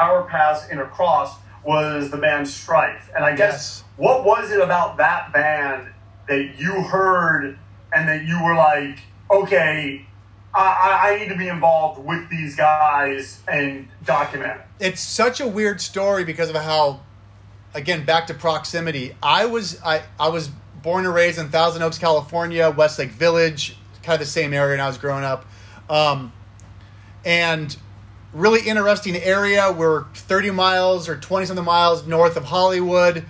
Our paths intercrossed was the band Strife, and I guess Yes. what was it about that band that you heard and that you were like, okay, I, I, I need to be involved with these guys and document it. it's such a weird story because of how again back to proximity i was i i was born and raised in thousand oaks california westlake village kind of the same area when i was growing up um, and really interesting area. We're 30 miles or 20 something miles north of hollywood.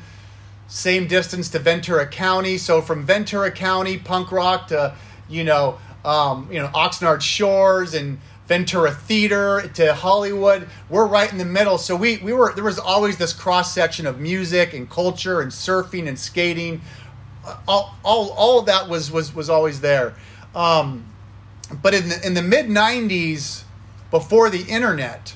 Same distance to ventura county. So from ventura county punk rock to you know um, you know oxnard shores and ventura theater to hollywood we're right in the middle. So we, we were there was always this cross section of music and culture and surfing and skating. All, all, all of that was was was always there. Um, but in the in the mid 90s before the internet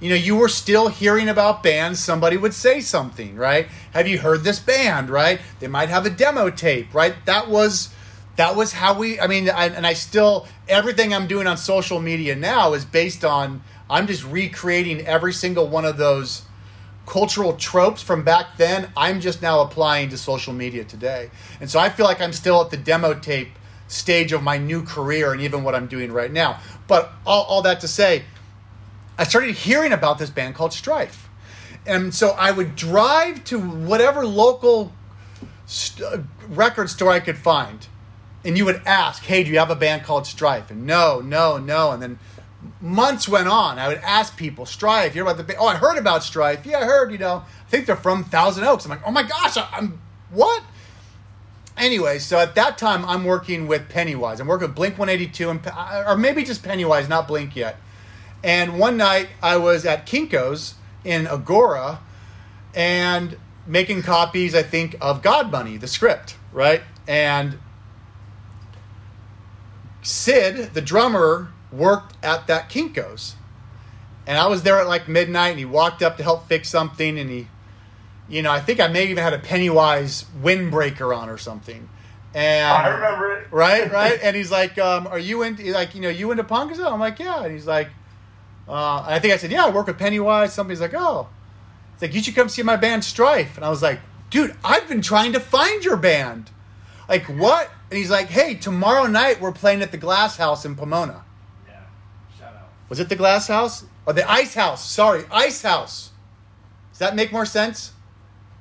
you know you were still hearing about bands somebody would say something right? Have you heard this band right? They might have a demo tape right? That was that was how we i mean I, and i still everything i'm doing on social media now is based on i'm just recreating every single one of those cultural tropes from back then. I'm just now applying to social media today. And so i feel like i'm still at the demo tape stage of my new career and even what i'm doing right now but all, all that to say I started hearing about this band called Strife. And so I would drive to whatever local st- uh, record store I could find. And you would ask, hey, do you have a band called Strife? And no, no, no. And then months went on. I would ask people, Strife, you hear about the band? Oh, I heard about Strife. Yeah, I heard, you know, I think they're from Thousand Oaks. I'm like, oh my gosh, I, I'm, what? Anyway, so at that time, I'm working with Pennywise. I'm working with Blink 182, and, uh, or maybe just Pennywise, not Blink yet. And one night I was at Kinko's in Agoura and making copies, I think, of God Money, the script, right? And Sid, the drummer, worked at that Kinko's. And I was there at like midnight and he walked up to help fix something and he, you know, I think I may even had a Pennywise windbreaker on or something. And I remember it. right, right. And he's like, um, "Are you into like you know you into punk?" I'm like, "Yeah." And he's like, uh, and I think I said, "Yeah, I work with Pennywise." Somebody's like, "Oh," it's like you should come see my band Strife. And I was like, "Dude, I've been trying to find your band. Like what?" And he's like, "Hey, tomorrow night we're playing at the Glass House in Pomona. Yeah, shout out. Was it the Glass House or the Ice House? Sorry, Ice House. Does that make more sense?"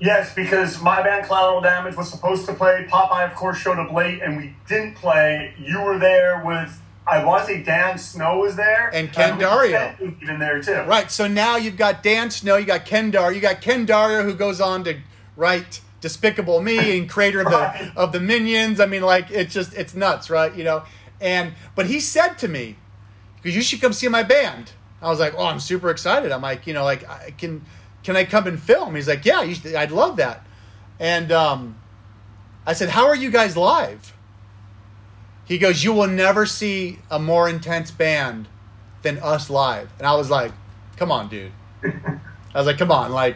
Yes, because my band Collateral Damage was supposed to play. Popeye, of course, showed up late, and we didn't play. You were there with, I want to say Dan Snow was there. And Ken Uh, Daurio. Even there, too. Right. So now you've got Dan Snow, you got Ken Dar, you got Ken Daurio who goes on to write Despicable Me and creator of Right. the of the Minions. I mean, like it's just it's nuts, right? You know. And but he said to me, because you should come see my band. I was like, oh, I'm super excited. I'm like, you know, like I can can I come and film? He's like, yeah, you should, I'd love that. And um, I said, how are you guys live? He goes, you will never see a more intense band than us live. And I was like, come on, dude. I was like, come on, like,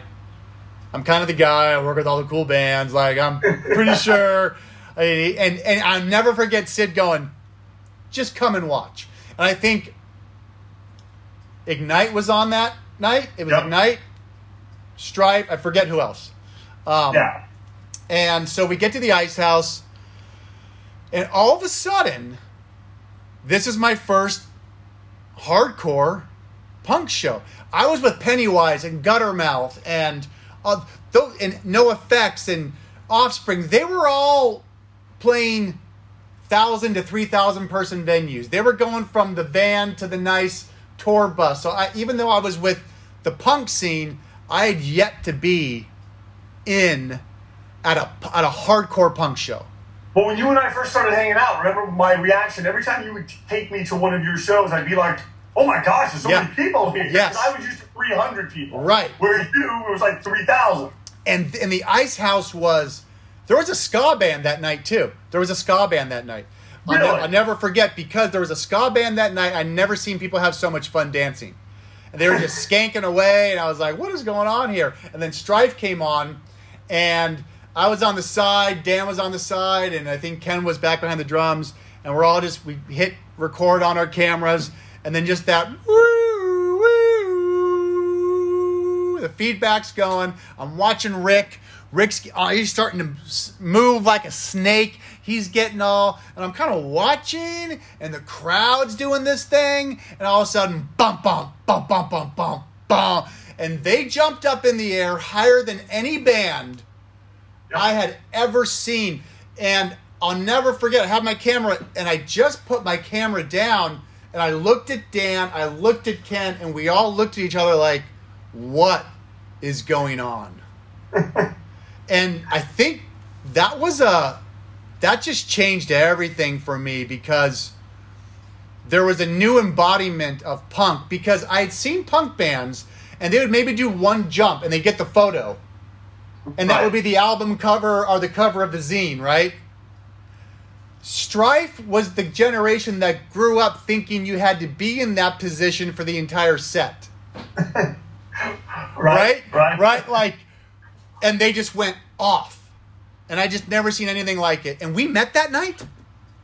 I'm kind of the guy. I work with all the cool bands. Like, I'm pretty sure. And and, and I'll never forget Sid going, just come and watch. And I think Ignite was on that night. It was Yep. Ignite, Strife. I forget who else. Um, Yeah. and so we get to the ice house, and all of a sudden, this is my first hardcore punk show. I was with Pennywise and Guttermouth and uh, those, and NOFX and Offspring. They were all playing thousand to three thousand person venues. They were going from the van to the nice tour bus. So I, even though I was with the punk scene, I had yet to be in at a at a hardcore punk show. Well, when you and I first started hanging out, remember my reaction every time you would take me to one of your shows, I'd be like, "Oh my gosh, there's so Yeah. many people here!" Yes. I was used to 300 people, Right. Where you, it was like 3,000. and and the ice house was there was a ska band that night too there was a ska band that night I'll, ne- Really? I'll never forget because there was a ska band that night i never seen people have so much fun dancing and they were just skanking away and i was like what is going on here and then strife came on and i was on the side dan was on the side and i think ken was back behind the drums and we're all just we hit record on our cameras and then just that woo, woo, the feedback's going. I'm watching Rick. Rick's oh, he's starting to move like a snake. He's getting all, and I'm kind of watching, and the crowd's doing this thing, and all of a sudden, bump, bump, bump, bump, bump, bump, bump, and they jumped up in the air higher than any band I had ever seen. And I'll never forget, I had my camera, and I just put my camera down, and I looked at Dan, I looked at Ken, and we all looked at each other like, what is going on? and I think that was a, that just changed everything for me because there was a new embodiment of punk because I had seen punk bands and they would maybe do one jump and they get the photo and that would be the album cover or the cover of the zine, right? Strife was the generation that grew up thinking you had to be in that position for the entire set, right? Right. Right? Like, and they just went off. And I just never seen anything like it. And we met that night?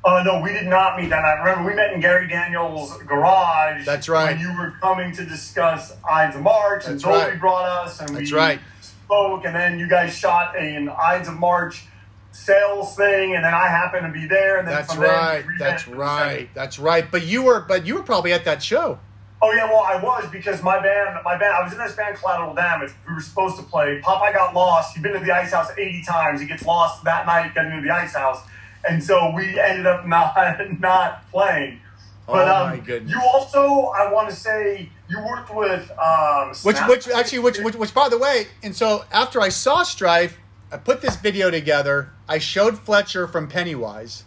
Uh, no, we did not meet that night. Remember, we met in Gary Daniels' garage. That's right. When you were coming to discuss Ides of March, and That's Dolby right. brought us, and That's we right. spoke, and then you guys shot an Ides of March sales thing, and then I happened to be there, and then That's right. That's right. That's right. But you were but you were probably at that show. Oh yeah, well I was because my band, my band, I was in this band Collateral Damage. We were supposed to play. Popeye got lost. He'd been to the Ice House eighty times. He gets lost that night getting to the Ice House, and so we ended up not not playing. But Oh, um, my goodness. you also, I want to say, you worked with um, Which, which actually, which, which, which, by the way, and so after I saw Strife, I put this video together. I showed Fletcher from Pennywise,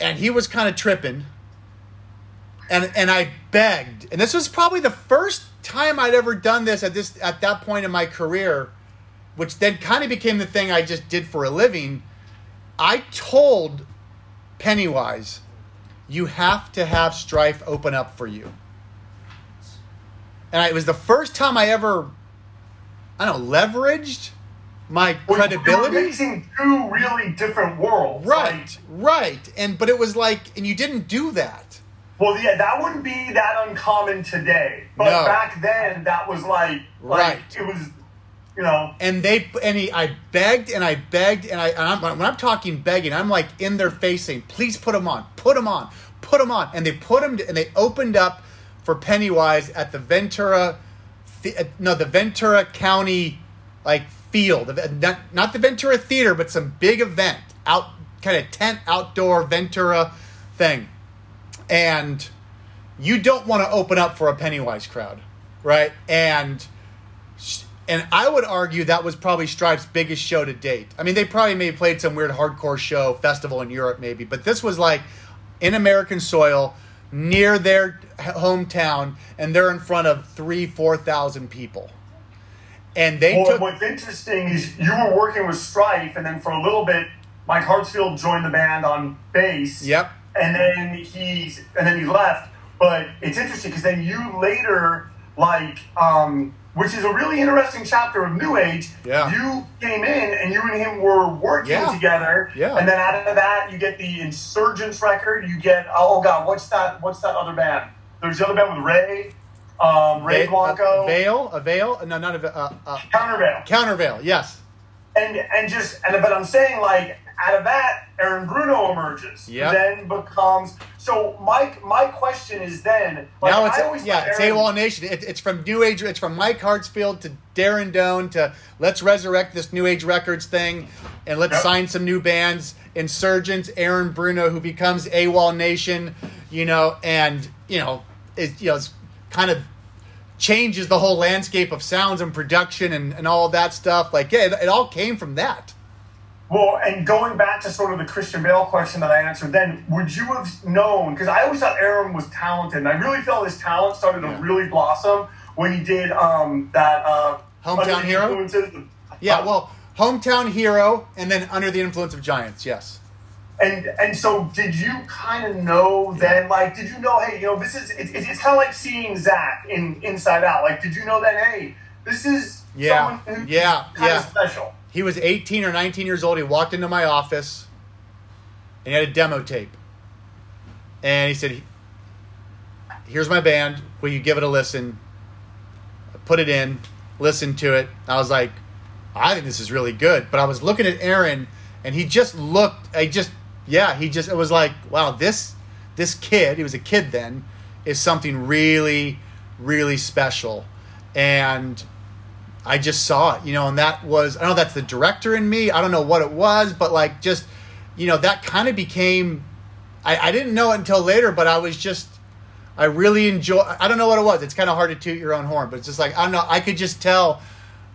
and he was kind of tripping. And and I begged, and this was probably the first time I'd ever done this at this at that point in my career, which then kind of became the thing I just did for a living. I told Pennywise, you have to have Strife open up for you and I, it was the first time I ever, I don't know, leveraged my Well, You were credibility. mixing two really different worlds, Right, Like, right, and but it was like, and you didn't do that. Well, yeah, that wouldn't be that uncommon today, but No. back then that was like, like Right. it was, you know. And they, and he, I begged and I begged and I, and I'm, when I'm talking begging, I'm like in their face saying, "Please put him on, put him on, put him on," and they put him, and they opened up for Pennywise at the Ventura, uh, no, the Ventura County, like field, not, not the Ventura Theater, but some big event out, kind of tent outdoor Ventura thing, and you don't want to open up for a Pennywise crowd, right? And and I would argue that was probably Strife's biggest show to date. I mean, they probably maybe played some weird hardcore show festival in Europe, maybe, but this was like in American soil near their hometown, and they're in front of three, four thousand people, and they Well, took. what's interesting is you were working with Strife, and then for a little bit, Mike Hartsfield joined the band on bass. Yep. And then he's and then he left. But it's interesting because then you later like um, which is a really interesting chapter of New Age. Yeah. You came in and you and him were working Yeah. together. Yeah. And then out of that you get the Insurgents record. You get oh god, what's that? What's that other band? There's the other band with Ray, um, Ray Blanco, a veil, a veil, no, not a veil, uh, uh, Countervail counterveil. Yes, and and just and but I'm saying like out of that Aaron Bruno emerges. Yep. Then becomes so. My my question is then. Like, now it's I always yeah, it's AWOL Nation. It, it's from New Age. It's from Mike Hartsfield to Darren Doane to let's resurrect this New Age Records thing, and let's Yep. sign some new bands. Insurgents, Aaron Bruno, who becomes AWOL Nation, you know, and you know, it you know, it's kind of changes the whole landscape of sounds and production and, and all that stuff. Like, yeah, it, it all came from that. Well, and going back to sort of the Christian Bale question that I answered, then would you have known? Because I always thought Aaron was talented, and I really felt his talent started to really blossom when he did um, that uh, Hometown Hero? Yeah, well, hometown hero, and then under the influence of giants. Yes. And and so, did you kind of know then? Like, did you know? Hey, you know, this is it's, it's kind of like seeing Zach in Inside Out. Like, did you know that? Hey, this is Yeah, someone who's yeah, kind yeah. of special. He was 18 or 19 years old. He walked into my office and he had a demo tape. And he said, Here's my band. Will you give it a listen? I put it in, listened to it. I was like, I think this is really good. But I was looking at Aaron and he just looked, I just, yeah, he just, it was like, wow, this, this kid, he was a kid then, is something really, really special. And I just saw it, you know, and that was I don't know that's the director in me. I don't know what it was, but like just you know, that kind of became I, I didn't know it until later, but I was just I really enjoy I don't know what it was. It's kind of hard to toot your own horn, but it's just like I don't know, I could just tell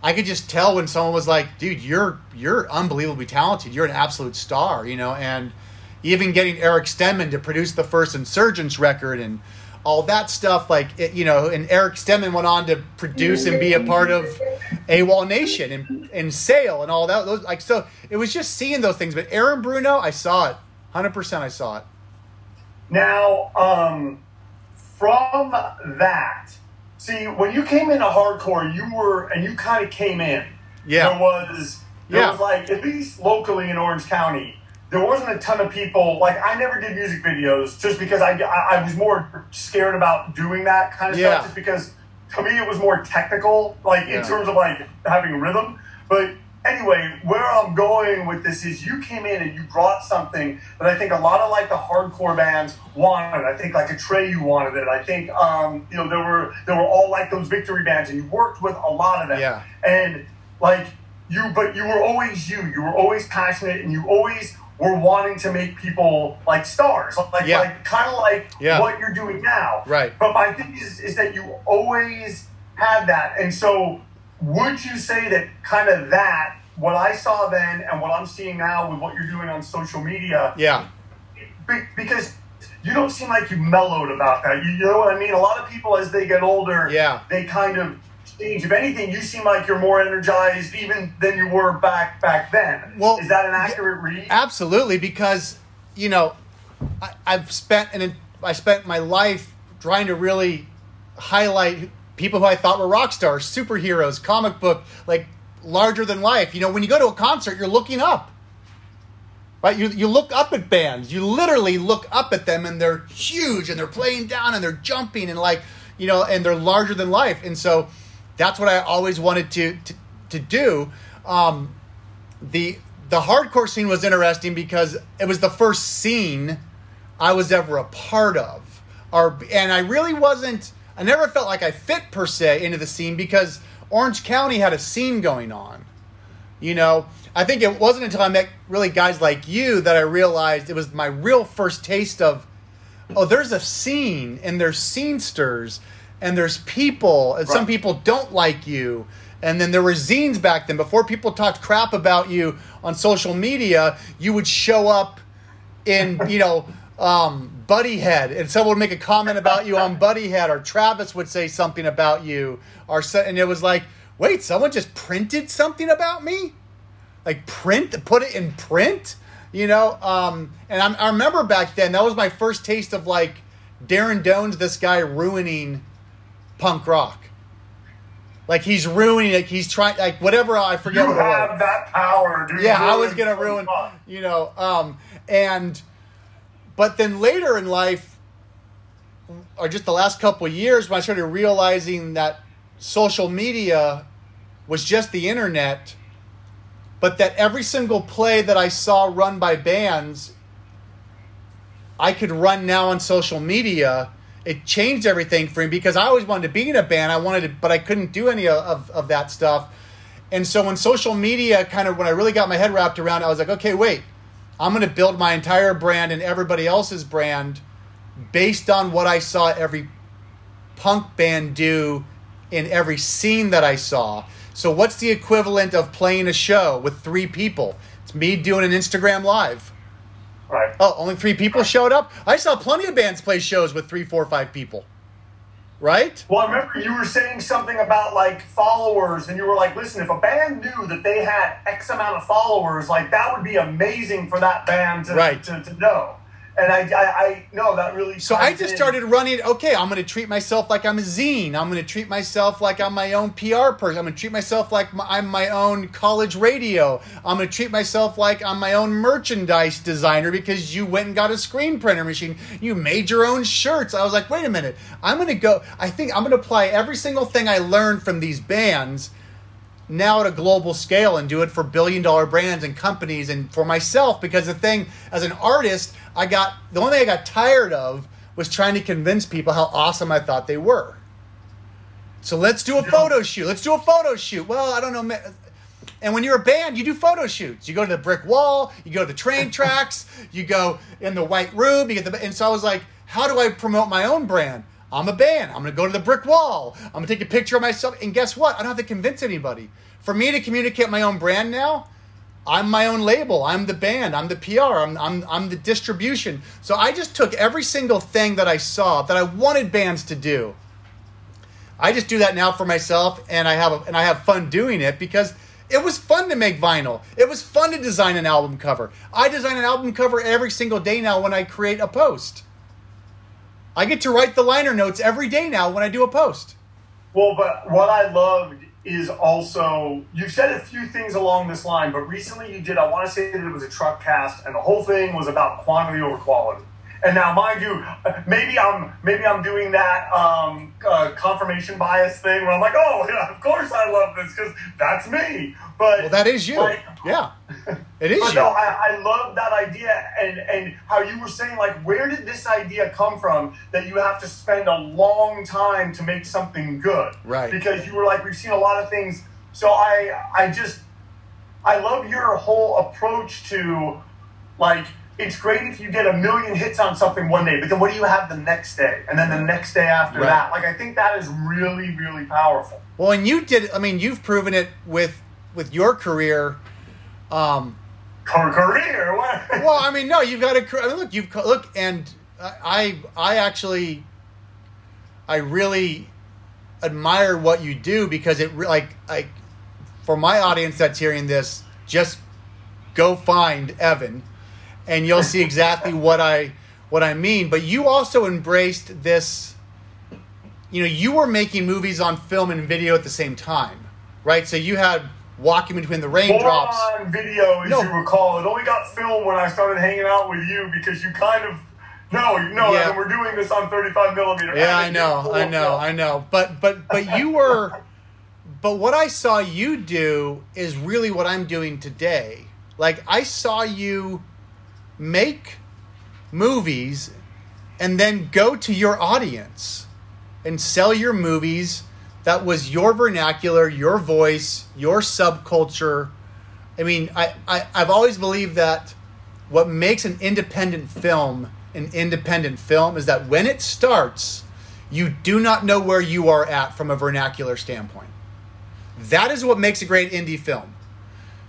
I could just tell when someone was like, dude, you're you're unbelievably talented. You're an absolute star, you know, and even getting Eric Stenman to produce the first Insurgents record and all that stuff, like it, you know, and Eric Stenman went on to produce and be a part of AWOL Nation and and Sale and all that. Those like so, it was just seeing those things. But Aaron Bruno, I saw it, hundred percent, I saw it. Now, um, from that, see, when you came into hardcore, you were, and you kind of came in. Yeah. There was, there Yeah. was like, at least locally in Orange County, there wasn't a ton of people. Like, I never did music videos just because I, I, I was more scared about doing that kind of Yeah. stuff, just because to me it was more technical, like, in terms of like having rhythm. But anyway, where I'm going with this is you came in and you brought something that I think a lot of like the hardcore bands wanted. I think like Atreyu wanted it. I think um, you know there were there were all like those victory bands, and you worked with a lot of them. Yeah. And like you, but you were always you. You were always passionate, and you always were wanting to make people like stars, like Yeah. like kind of like Yeah. what you're doing now. Right. But my thing is, is that you always had that. And so, would you say that kind of that, what I saw then and what I'm seeing now with what you're doing on social media, Yeah, because you don't seem like you mellowed about that. You, you know what I mean? A lot of people, as they get older, Yeah. they kind of If anything, you seem like you're more energized even than you were back back then. Well, is that an yeah, accurate read? absolutely. Because you know, I, I've spent and I spent my life trying to really highlight people who I thought were rock stars, superheroes, comic book, like larger than life. You know, when you go to a concert, you're looking up. Right? You, you look up at bands. You literally look up at them and they're huge and they're playing down and they're jumping and like, you know, and they're larger than life. And so that's what I always wanted to to, to do. Um, the the hardcore scene was interesting because it was the first scene I was ever a part of. Or and I really wasn't I never felt like I fit per se into the scene because Orange County had a scene going on. You know, I think it wasn't until I met really guys like you that I realized it was my real first taste of oh, there's a scene and there's scenesters and there's people and some people don't like you. And then there were zines back then. Before people talked crap about you on social media, you would show up in, you know, um, Buddyhead, and someone would make a comment about you on Buddyhead, or Travis would say something about you, or so, and it was like, wait, someone just printed something about me? like print put it in print you know um and I'm, i remember back then that was my first taste of like darren doane's this guy ruining punk rock like he's ruining it he's trying like whatever i forget you what it was have that power, dude. yeah, I was gonna ruin, you know, um, and but then later in life, or just the last couple of years, when I started realizing that social media was just the internet, but that every single play that I saw run by bands, I could run now on social media. It changed everything for me because I always wanted to be in a band. I wanted to, but I couldn't do any of, of, that stuff. And so when social media kind of, when I really got my head wrapped around I was like, okay, wait, I'm going to build my entire brand and everybody else's brand based on what I saw every punk band do in every scene that I saw. So what's the equivalent of playing a show with three people? It's me doing an Instagram live. Right. Oh, only three people showed up? I saw plenty of bands play shows with three, four, five people. Right? Well, I remember you were saying something about like followers, and you were like, listen, if a band knew that they had X amount of followers, like that would be amazing for that band to, Right. to, to know. And I, I, I know that really. So I just in. started running. Okay, I'm going to treat myself like I'm a zine. I'm going to treat myself like I'm my own PR person. I'm going to treat myself like my, I'm my own college radio. I'm going to treat myself like I'm my own merchandise designer because you went and got a screen printer machine. You made your own shirts. I was like, wait a minute. I'm going to go. I think I'm going to apply every single thing I learned from these bands now at a global scale and do it for billion dollar brands and companies and for myself because the thing as an artist i got the only thing i got tired of was trying to convince people how awesome i thought they were. So let's do a photo shoot. Let's do a photo shoot. Well i don't know and when you're a band you do photo shoots. You go to the brick wall you go to the train tracks you go in the white room you get the and so i was like how do i promote my own brand i'm a band. I'm going to go to the brick wall. I'm going to take a picture of myself. And guess what? I don't have to convince anybody. For me to communicate my own brand now i'm my own label. I'm the band. I'm the pr i'm, I'm, I'm the distribution. So i just took every single thing that i saw that i wanted bands to do. I just do that now for myself, and I have a, and I have fun doing it because it was fun to make vinyl. It was fun to design an album cover. I design an album cover every single day now when I create a post. I get to write the liner notes every day now when I do a post. Well, but what I loved is also you've said a few things along this line, but recently you did. I want to say that it was a truck cast, and the whole thing was about quantity over quality. And now, mind you, maybe I'm maybe I'm doing that um, uh, confirmation bias thing where I'm like, oh, yeah, of course I love this because that's me. But Well, that is you. like, Yeah, it is but you. no, I, I love that idea and, and how you were saying, like, where did this idea come from that you have to spend a long time to make something good? Right. Because you were like, we've seen a lot of things. So I, I just, I love your whole approach to, like, it's great if you get a million hits on something one day, but then what do you have the next day? And then the next day after Right. that? Like, I think that is really, really powerful. Well, and you did. I mean, you've proven it with with your career. Um, Career. what? well, I mean, no, you've got a. I mean, look, you've look, and I, I actually, I really admire what you do because it like like for my audience that's hearing this, just go find Evan, and you'll see exactly what I what I mean. But you also embraced this. You know, you were making movies on film and video at the same time, right? So you had walking between the raindrops. on video, as No. you recall. It only got filmed when I started hanging out with you because you kind of. No, no, Yeah. We're doing this on 35 millimeter. Yeah, I Evan, know, I know, I know. But but but you were but what I saw you do is really what I'm doing today. Like I saw you make movies and then go to your audience and sell your movies that was your vernacular, your voice, your subculture. I mean, I, I, I've always believed that what makes an independent film an independent film is that when it starts, you do not know where you are at from a vernacular standpoint. That is what makes a great indie film.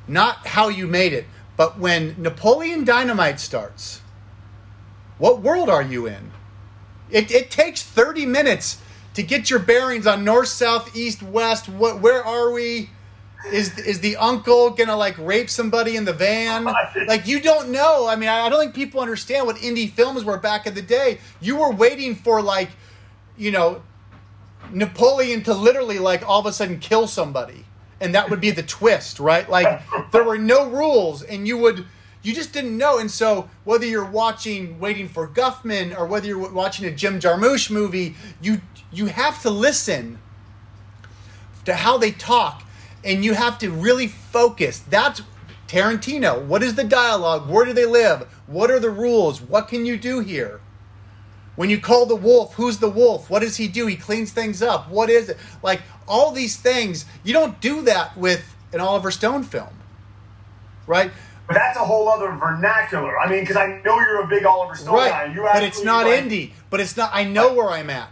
Not how you made it, but when Napoleon Dynamite starts, what world are you in? It, it takes 30 minutes to get your bearings on north, south, east, west. What, where are we? Is is the uncle gonna like rape somebody in the van? Like you don't know. I mean, I I don't think people understand what indie films were back in the day. You were waiting for like, you know, Napoleon to literally like all of a sudden kill somebody, and that would be the twist, right? Like there were no rules, and you would you just didn't know. And so whether you're watching Waiting for Guffman or whether you're watching a Jim Jarmusch movie, you you have to listen to how they talk, and you have to really focus. That's Tarantino, what is the dialogue? Where do they live? What are the rules? What can you do here? When you call the wolf, who's the wolf? What does he do? He cleans things up. What is it? Like all these things, you don't do that with an Oliver Stone film, right? But that's a whole other vernacular. I mean, because I know you're a big Oliver Stone guy. Right, You but it's not like, indie. But it's not. I know where I'm at.